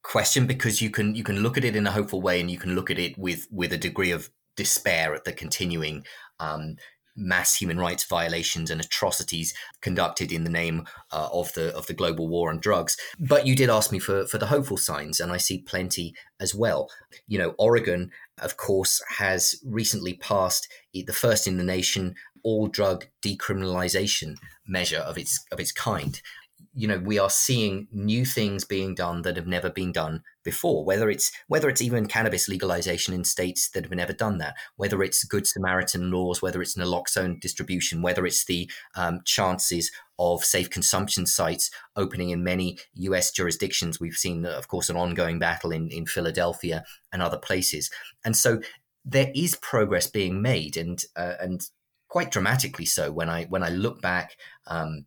question because you can you can look at it in a hopeful way and you can look at it with with a degree of despair at the continuing um, mass human rights violations and atrocities conducted in the name uh, of the of the global war on drugs. But you did ask me for for the hopeful signs, and I see plenty as well. You know, Oregon, of course, has recently passed the first in the nation all drug decriminalization measure of its of its kind you know we are seeing new things being done that have never been done before whether it's whether it's even cannabis legalization in states that have never done that whether it's good samaritan laws whether it's naloxone distribution whether it's the um, chances of safe consumption sites opening in many us jurisdictions. We've seen of course an ongoing battle in, in philadelphia and other places. And so there is progress being made and uh, and quite dramatically so when i when i look back um,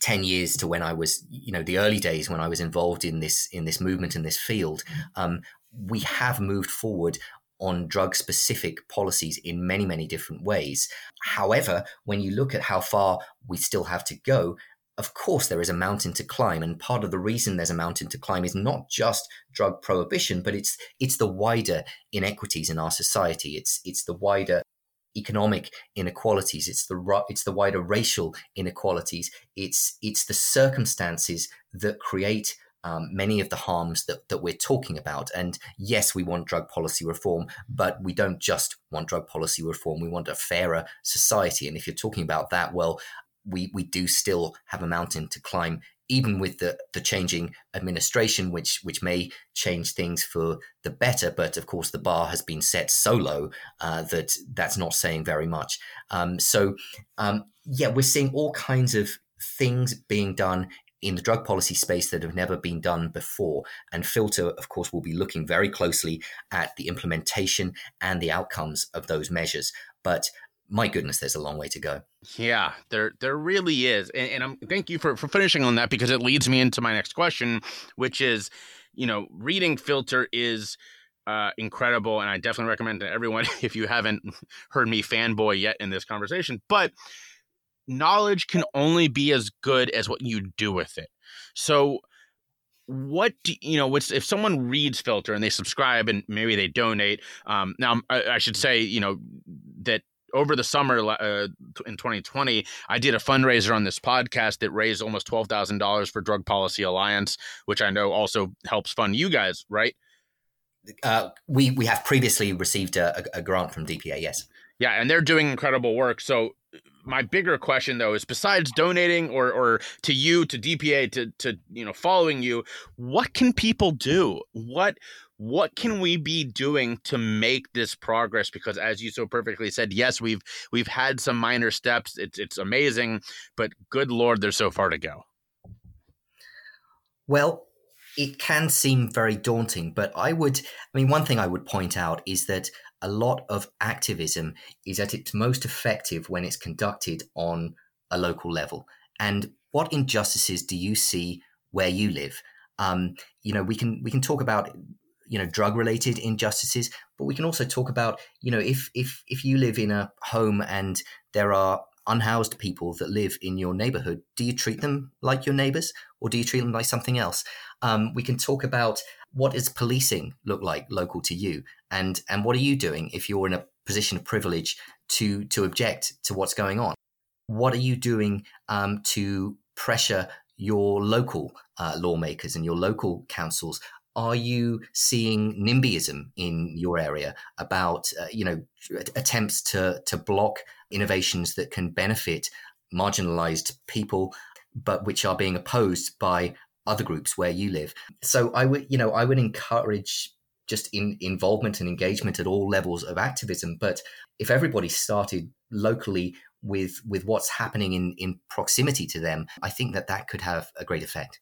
10 years to when I was, you know, the early days when I was involved in this in this movement in this field, um, we have moved forward on drug specific policies in many, many different ways. However, when you look at how far we still have to go, of course, there is a mountain to climb, and part of the reason there's a mountain to climb is not just drug prohibition, but it's it's the wider inequities in our society. It's it's the wider economic inequalities. It's the it's the wider racial inequalities. It's it's the circumstances that create um, many of the harms that, that we're talking about. And yes, we want drug policy reform, but we don't just want drug policy reform. We want a fairer society. And if you're talking about that, well, we, we do still have a mountain to climb even with the, the changing administration, which which may change things for the better, but of course the bar has been set so low uh, that that's not saying very much. Um, so um, yeah, we're seeing all kinds of things being done in the drug policy space that have never been done before. And Filter, of course, will be looking very closely at the implementation and the outcomes of those measures. But my goodness, there's a long way to go. Yeah, there there really is, and, and I'm thank you for for finishing on that because it leads me into my next question, which is, you know, reading filter is. Uh, incredible, and I definitely recommend to everyone [LAUGHS] if you haven't heard me fanboy yet in this conversation. But knowledge can only be as good as what you do with it. So, what do you know if someone reads filter and they subscribe and maybe they donate um now I, I, should say you know that over the summer uh, in 2020, I did a fundraiser on this podcast that raised almost twelve thousand dollars for Drug Policy Alliance, which I know also helps fund you guys, right? Uh, we we have previously received a, a grant from DPA, yes. Yeah, and they're doing incredible work. So my bigger question though is besides donating or or to you to DPA to to you know following you, what can people do? What what can we be doing to make this progress because as you so perfectly said yes we've we've had some minor steps it's it's amazing but good lord there's so far to go well it can seem very daunting but i would i mean one thing i would point out is that a lot of activism is at its most effective when it's conducted on a local level. And what injustices do you see where you live? Um, you know, we can we can talk about you know drug related injustices, but we can also talk about you know if if if you live in a home and there are unhoused people that live in your neighborhood, do you treat them like your neighbors or do you treat them like something else? Um, we can talk about what does policing look like local to you, and and what are you doing if you're in a position of privilege to to object to what's going on? What are you doing um, to pressure your local uh, lawmakers and your local councils? Are you seeing NIMBYism in your area about uh, you know attempts to to block innovations that can benefit marginalized people, but which are being opposed by other groups where you live. So I would, you know, I would encourage just in involvement and engagement at all levels of activism. But if everybody started locally with with what's happening in in proximity to them, I think that that could have a great effect.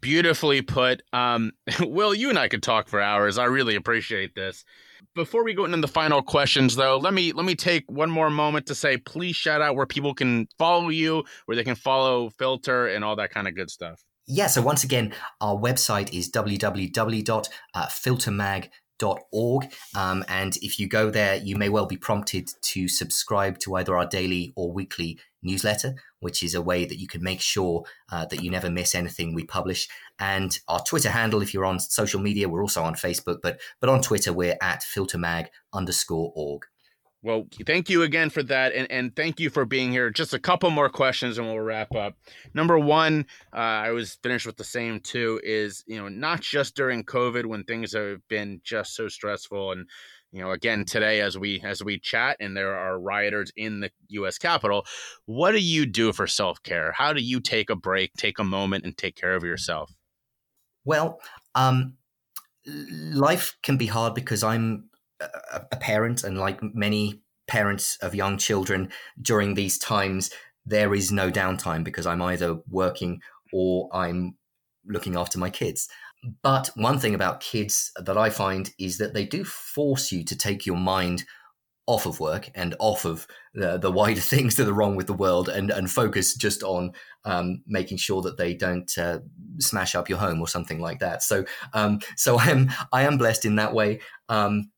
Beautifully put. Um, [LAUGHS] Will, you and I could talk for hours. I really appreciate this. Before we go into the final questions, though, let me let me take one more moment to say, please shout out where people can follow you, where they can follow Filter, and all that kind of good stuff yeah, so once again, our website is www.filtermag.org. Um, and if you go there, you may well be prompted to subscribe to either our daily or weekly newsletter, which is a way that you can make sure uh, that you never miss anything we publish. And our Twitter handle, if you're on social media, we're also on Facebook, but but on Twitter, we're at filtermag underscore org. Well, thank you again for that, and, and thank you for being here. Just a couple more questions, and we'll wrap up. Number one, uh, I was finished with the same two. Is you know not just during COVID when things have been just so stressful, and you know again today as we as we chat, and there are rioters in the U.S. Capitol. What do you do for self care? How do you take a break, take a moment, and take care of yourself? Well, um, life can be hard because I'm a, parent, and like many parents of young children during these times, there is no downtime because I'm either working or I'm looking after my kids. But one thing about kids that I find is that they do force you to take your mind off of work and off of the, the wider [LAUGHS] things that are wrong with the world and, and focus just on um, making sure that they don't uh, smash up your home or something like that. So, um, so I am I am blessed in that way. Um,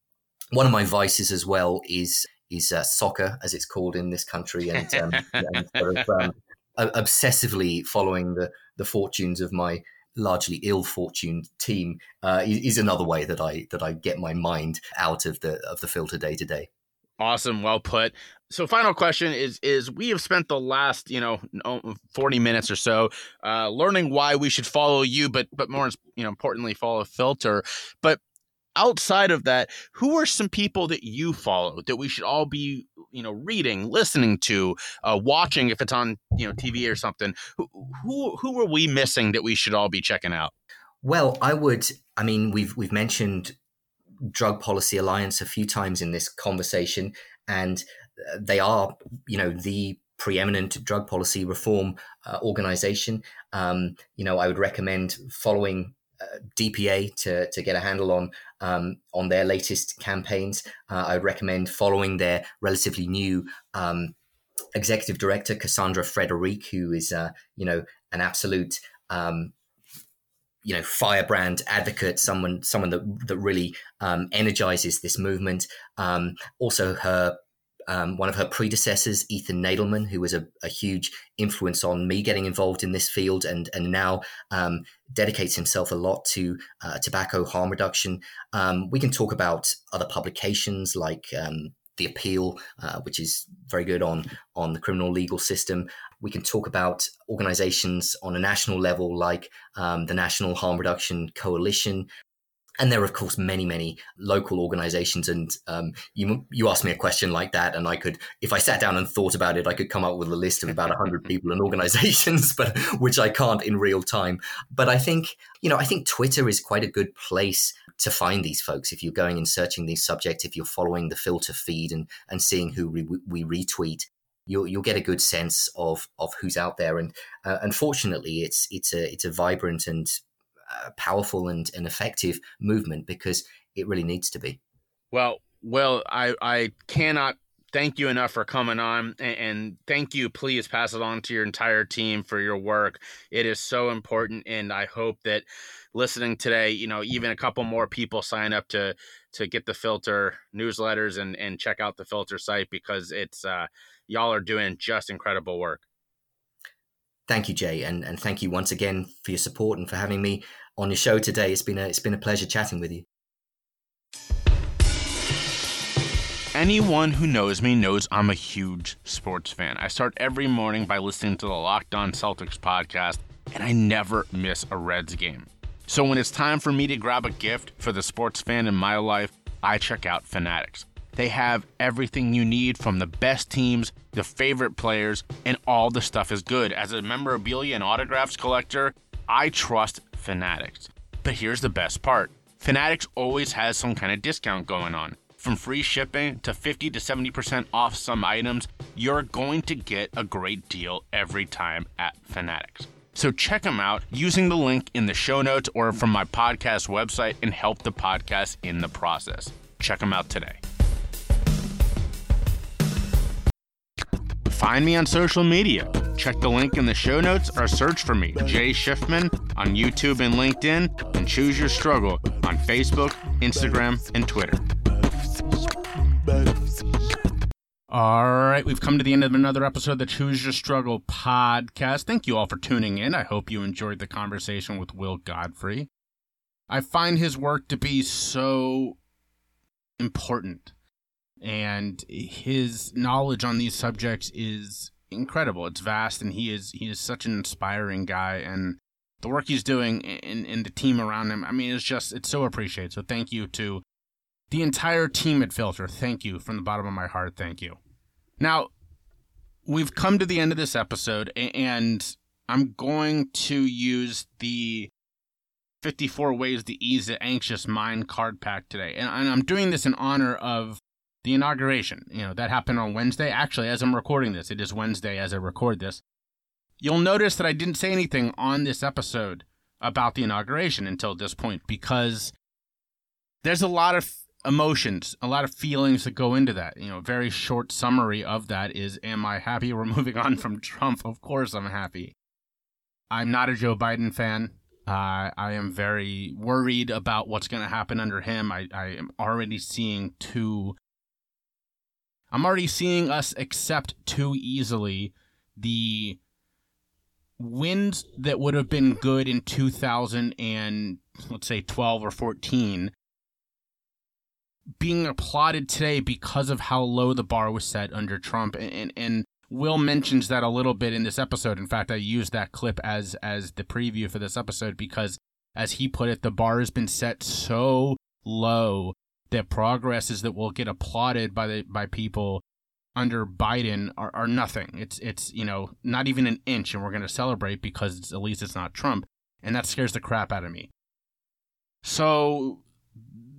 one of my vices as well is is uh, soccer, as it's called in this country, and, um, [LAUGHS] and sort of, um, obsessively following the the fortunes of my largely ill-fortuned team uh, is another way that I that I get my mind out of the of the filter day to day. Awesome, well put. So, final question is: is we have spent the last, you know, forty minutes or so, uh, learning why we should follow you, but but more, you know, importantly, follow Filter. But outside of that, who are some people that you follow that we should all be, you know, reading, listening to, uh, watching if it's on, you know, TV or something? Who, who who are we missing that we should all be checking out? Well, I would. I mean, we've we've mentioned Drug Policy Alliance a few times in this conversation, and uh, they are, you know, the preeminent drug policy reform uh, organization. Um, you know, I would recommend following DPA to, to get a handle on um, on their latest campaigns. Uh, I would recommend following their relatively new um, executive director Cassandra Frederique, who is uh, you know an absolute um, you know firebrand advocate, someone someone that that really um, energizes this movement. Um, also, her um, one of her predecessors, Ethan Nadelmann, who was a, a, huge influence on me getting involved in this field and, and now um, dedicates himself a lot to uh, tobacco harm reduction. Um, we can talk about other publications like um, The Appeal, uh, which is very good on, on the criminal legal system. We can talk about organizations on a national level like um, the National Harm Reduction Coalition, and there are of course many many local organizations. And um, you you asked me a question like that and i could if i sat down and thought about it i could come up with a list of about 100 [LAUGHS] people and organizations [LAUGHS] but which i can't in real time. But i think you know i think twitter is quite a good place to find these folks if you're going and searching these subjects if you're following the filter feed and and seeing who we, we retweet you'll you'll get a good sense of of who's out there. And uh, unfortunately it's it's a it's a vibrant and uh, powerful and, and effective movement because it really needs to be. Well, well, I, I cannot thank you enough for coming on and, and, thank you. Please pass it on to your entire team for your work. It is so important and i hope that listening today you know even a couple more people sign up to to get the filter newsletters and and check out the filter site because it's uh y'all are doing just incredible work thank you jay and and thank you once again for your support and for having me on your show today. It's been a, it's been a pleasure chatting with you. Anyone who knows me knows I'm a huge sports fan. I start every morning by listening to the Locked On Celtics podcast, and I never miss a Reds game. So when it's time for me to grab a gift for the sports fan in my life, I check out Fanatics. They have everything you need from the best teams, the favorite players, and all the stuff is good. As a memorabilia and autographs collector, I trust Fanatics. But here's the best part Fanatics always has some kind of discount going on. From free shipping to 50 to 70% off some items, you're going to get a great deal every time at Fanatics. So check them out using the link in the show notes or from my podcast website and help the podcast in the process. Check them out today. Find me on social media. Check the link in the show notes or search for me, Jay Schiffman, on YouTube and LinkedIn, and Choose Your Struggle on Facebook, Instagram, and Twitter. All right, we've come to the end of another episode of the Choose Your Struggle podcast. Thank you all for tuning in. I hope you enjoyed the conversation with Will Godfrey. I find his work to be so important and his knowledge on these subjects is incredible. It's vast, and he is he is such an inspiring guy, and the work he's doing and, and the team around him. I mean, it's just it's so appreciated. So thank you to the entire team at Filter. Thank you from the bottom of my heart. Thank you. Now we've come to the end of this episode, and I'm going to use the 54 ways to ease the anxious mind card pack today, and I'm doing this in honor of the inauguration. You know, that happened on Wednesday. Actually, as I'm recording this, it is Wednesday as I record this. You'll notice that I didn't say anything on this episode about the inauguration until this point because there's a lot of emotions, a lot of feelings that go into that. You know, very short summary of that is Am I happy we're moving on from Trump? Of course I'm happy. I'm not a Joe Biden fan. Uh, I am very worried about what's going to happen under him. I, I am already seeing two I'm already seeing us accept too easily the wins that would have been good in 2000 and let's say 12 or 14 being applauded today because of how low the bar was set under Trump and, and, and Will mentions that a little bit in this episode. In fact, I used that clip as as the preview for this episode because as he put it, the bar has been set so low that progresses that will get applauded by the by people under Biden are, are nothing. It's it's you know not even an inch, and we're going to celebrate because at least it's not Trump, and that scares the crap out of me. So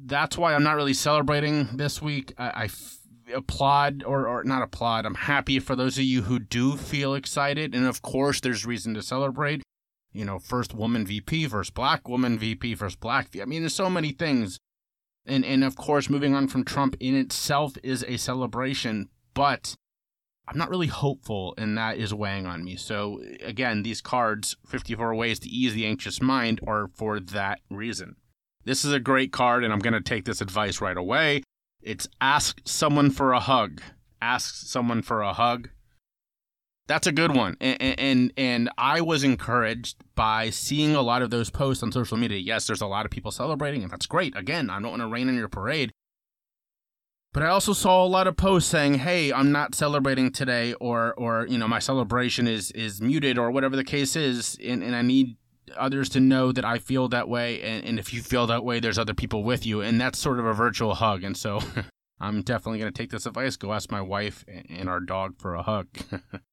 that's why I'm not really celebrating this week. I, I f- applaud or, or not applaud. I'm happy for those of you who do feel excited, and of course, there's reason to celebrate. You know, first woman VP, first black woman VP, first black. I mean, there's so many things and and of course moving on from Trump in itself is a celebration, but I'm not really hopeful, and that is weighing on me. So again, these cards, 54 ways to ease the anxious mind, are for that reason. This is a great card, and I'm going to take this advice right away. It's ask someone for a hug. Ask someone for a hug. That's a good one. And, and and I was encouraged by seeing a lot of those posts on social media. Yes, there's a lot of people celebrating, and that's great. Again, I don't want to rain on your parade. But I also saw a lot of posts saying, "Hey, I'm not celebrating today," or, or you know, my celebration is is muted, or whatever the case is, and, and I need others to know that I feel that way. And, and if you feel that way, there's other people with you. And that's sort of a virtual hug. And so [LAUGHS] I'm definitely going to take this advice. Go ask my wife and our dog for a hug. [LAUGHS]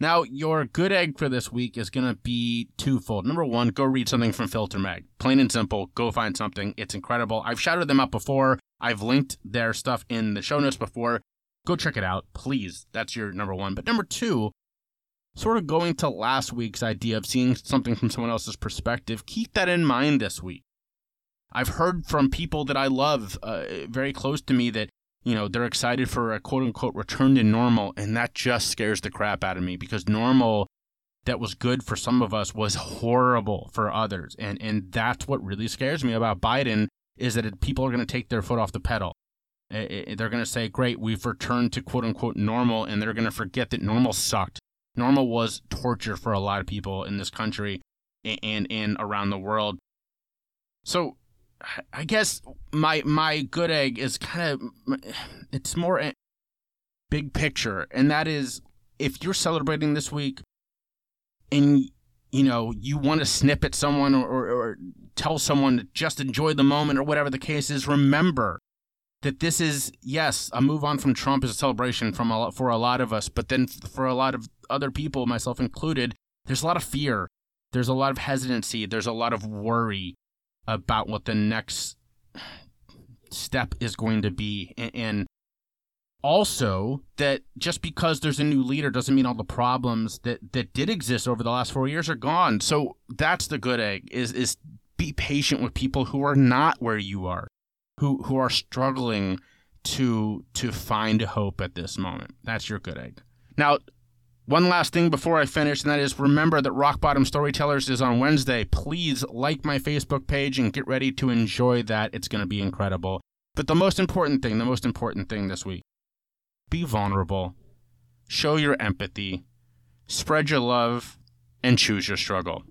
now, your good egg for this week is going to be twofold. Number one, go read something from Filter Mag. Plain and simple, go find something. It's incredible. I've shouted them out before. I've linked their stuff in the show notes before. Go check it out, please. That's your number one. But number two, sort of going to last week's idea of seeing something from someone else's perspective, keep that in mind this week. I've heard from people that I love, uh, very close to me, that you know they're excited for a quote unquote return to normal, and that just scares the crap out of me because normal that was good for some of us was horrible for others, and and that's what really scares me about Biden is that people are going to take their foot off the pedal. They're going to say, "Great, we've returned to quote unquote normal," and they're going to forget that normal sucked. Normal was torture for a lot of people in this country and and around the world. So I guess my my good egg is kind of it's more big picture, and that is if you're celebrating this week, and you know you want to snip at someone or, or, or tell someone to just enjoy the moment or whatever the case is, remember that this is yes a move on from Trump is a celebration from a, for a lot of us, but then for a lot of other people, myself included, there's a lot of fear, there's a lot of hesitancy, there's a lot of worry about what the next step is going to be. And also that just because there's a new leader doesn't mean all the problems that, that did exist over the last four years are gone. So that's the good egg is is be patient with people who are not where you are, who who are struggling to to find hope at this moment. That's your good egg. Now, one last thing before I finish, and that is remember that Rock Bottom Storytellers is on Wednesday. Please like my Facebook page and get ready to enjoy that. It's going to be incredible. But the most important thing, the most important thing this week be vulnerable, show your empathy, spread your love, and choose your struggle.